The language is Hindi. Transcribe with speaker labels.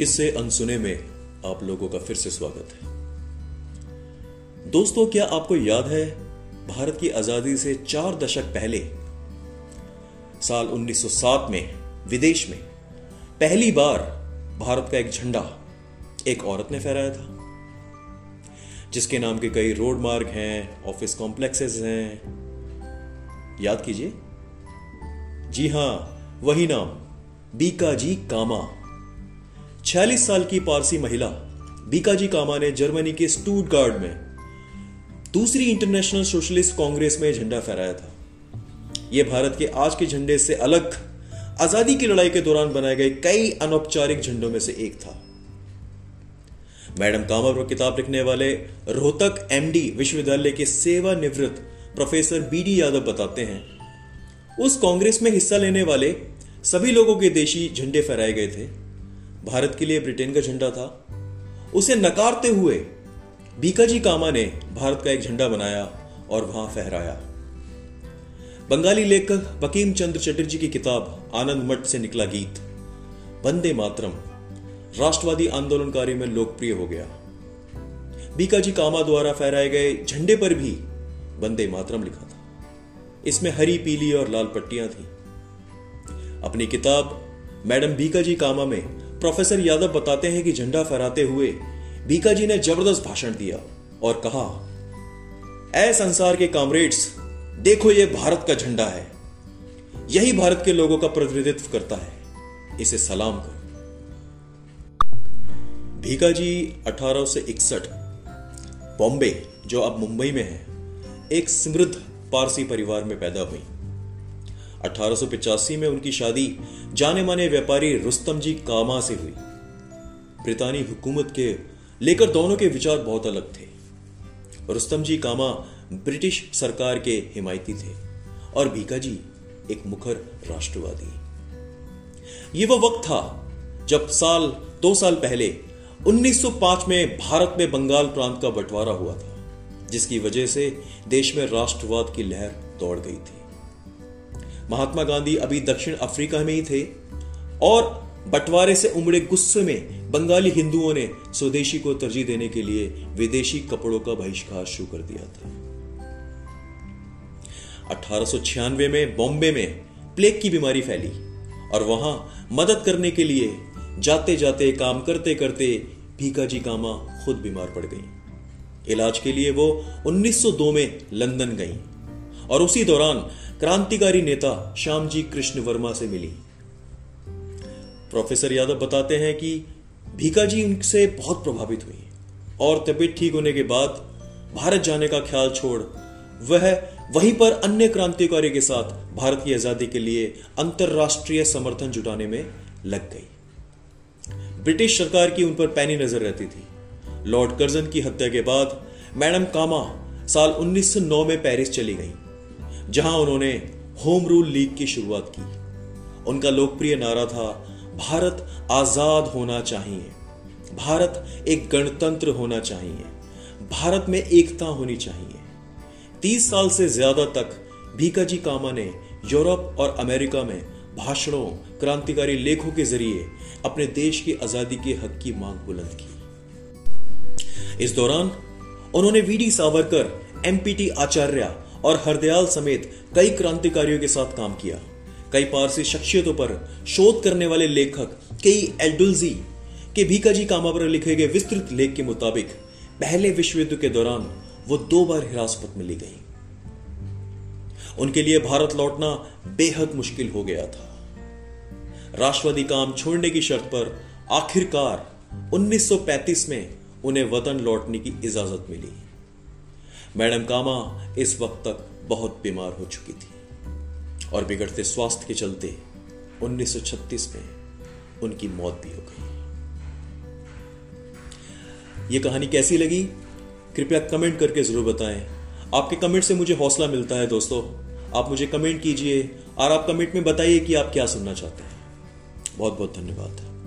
Speaker 1: किस्से अनसुने में आप लोगों का फिर से स्वागत है। दोस्तों, क्या आपको याद है, भारत की आज़ादी से चार दशक पहले, साल 1907 में, विदेश में, पहली बार भारत का एक झंडा, एक औरत ने फहराया था, जिसके नाम के कई रोड मार्ग हैं, ऑफ़िस कॉम्प्लेक्सेस हैं। याद कीजिए? जी हाँ, वही नाम, बीकाजी कामा। 46 साल की पारसी महिला, बीकाजी कामा ने जर्मनी के स्टूटगार्ड में। दूसरी इंटरनेशनल सोशलिस्ट कांग्रेस में झंडा फहराया था। यह भारत के आज के झंडे से अलग, आज़ादी की लड़ाई के दौरान बनाए गए कई अनौपचारिक झंडों में से एक था। मैडम कामा पर किताब लिखने वाले रोहतक एमडी विश्वविद्यालय के सेवानिवृत्त प्रोफेसर बी डी यादव बताते हैं, उस कांग्रेस में हिस्सा लेने वाले सभी लोगों के देशी झंडे फहराए गए थे। भारत के लिए ब्रिटेन का झंडा था। उसे नकारते हुए बीकाजी कामा ने भारत का एक झंडा बनाया और वहाँ फहराया। बंगाली लेखक बकीम चंद्र चटर्जी की किताब आनंद मठ से निकला गीत, वंदे मातरम राष्ट्रवादी आंदोलनकारी में लोकप्रिय हो गया। बीकाजी कामा द्वारा फहराए गए झंडे पर भी वंदे मातरम लिखा था। इसमें हरी, पीली और लाल पट्टियाँ थी। अपनी किताब मैडम बीकाजी कामा में प्रोफेसर यादव बताते हैं कि झंडा फहराते हुए बीकाजी ने ज़बरदस्त भाषण दिया और कहा, ऐ संसार के कामरेड्स, देखो ये भारत का झंडा है। यही भारत के लोगों का प्रतिनिधित्व करता है। इसे सलाम करो। भीकाजी 1861 बॉम्बे, जो अब मुंबई में है, एक समृद्ध पारसी परिवार में पैदा हुई। 1885 में उनकी शादी जाने माने व्यापारी रुस्तम जी कामा से हुई। ब्रितानी हुकूमत के लेकर दोनों के विचार बहुत अलग थे। रुस्तम जी कामा ब्रिटिश सरकार के हिमायती थे और भीका जी एक मुखर राष्ट्रवादी। ये वो वक्त था जब साल, दो साल पहले 1905 में भारत में बंगाल प्रांत का बंटवारा हुआ था, जिसकी वजह से देश में राष्ट्रवाद की लहर दौड़ गई थी। महात्मा गांधी अभी दक्षिण अफ्रीका में ही थे और बंटवारे से उमड़े गुस्से में बंगाली हिंदुओं ने स्वदेशी को तरजीह देने के लिए विदेशी कपड़ों का बहिष्कार शुरू कर दिया था। अठारह में बॉम्बे में प्लेग की बीमारी फैली और वहाँ मदद करने के लिए जाते जाते काम करते करते भीकाजी कामा खुद बीमार पड़ गई। इलाज के लिए वो 1902 में लंदन गई। और उसी दौरान क्रांतिकारी नेता श्यामजी कृष्ण वर्मा से मिली। प्रोफेसर यादव बताते हैं कि भीकाजी उनसे बहुत प्रभावित हुई और तबीयत ठीक होने के बाद भारत जाने का ख्याल छोड़ वह वहीं पर अन्य क्रांतिकारी के साथ भारत की आज़ादी के लिए अंतरराष्ट्रीय समर्थन जुटाने में लग गई। ब्रिटिश सरकार की उन पर पैनी नज़र रहती थी। लॉर्ड कर्जन की हत्या के बाद मैडम कामा साल 1909 में पेरिस चली गई। जहाँ उन्होंने होम रूल लीग की शुरुआत की। उनका लोकप्रिय नारा था, भारत आज़ाद होना चाहिए। भारत एक गणतंत्र होना चाहिए। भारत में एकता होनी चाहिए। तीस साल से ज़्यादा तक भीकाजी कामा ने यूरोप और अमेरिका में भाषणों, क्रांतिकारी लेखों के ज़रिए अपने देश की आज़ादी के हक की मांग बुलंद की। इस दौरान उन्होंने वीडी सावरकर एमपीटी आचार्य और हरदयाल समेत कई क्रांतिकारियों के साथ काम किया। कई पारसी शख्सियतों पर शोध करने वाले लेखक कई एल्डुलजी के भीकाजी कामा पर लिखे गए विस्तृत लेख के मुताबिक पहले विश्व युद्ध के दौरान वो दो बार हिरासत में ली गई। उनके लिए भारत लौटना बेहद मुश्किल हो गया था। राष्ट्रवादी काम छोड़ने की शर्त पर आखिरकार 1935 में उन्हें वतन लौटने की इजाज़त मिली। मैडम कामा इस वक्त तक बहुत बीमार हो चुकी थी और बिगड़ते स्वास्थ्य के चलते 1936 में उनकी मौत भी हो गई। ये कहानी कैसी लगी? कृपया कमेंट करके ज़रूर बताएँ। आपके कमेंट से मुझे हौसला मिलता है दोस्तों। आप मुझे कमेंट कीजिए और आप कमेंट में बताइए कि आप क्या सुनना चाहते हैं। बहुत बहुत धन्यवाद।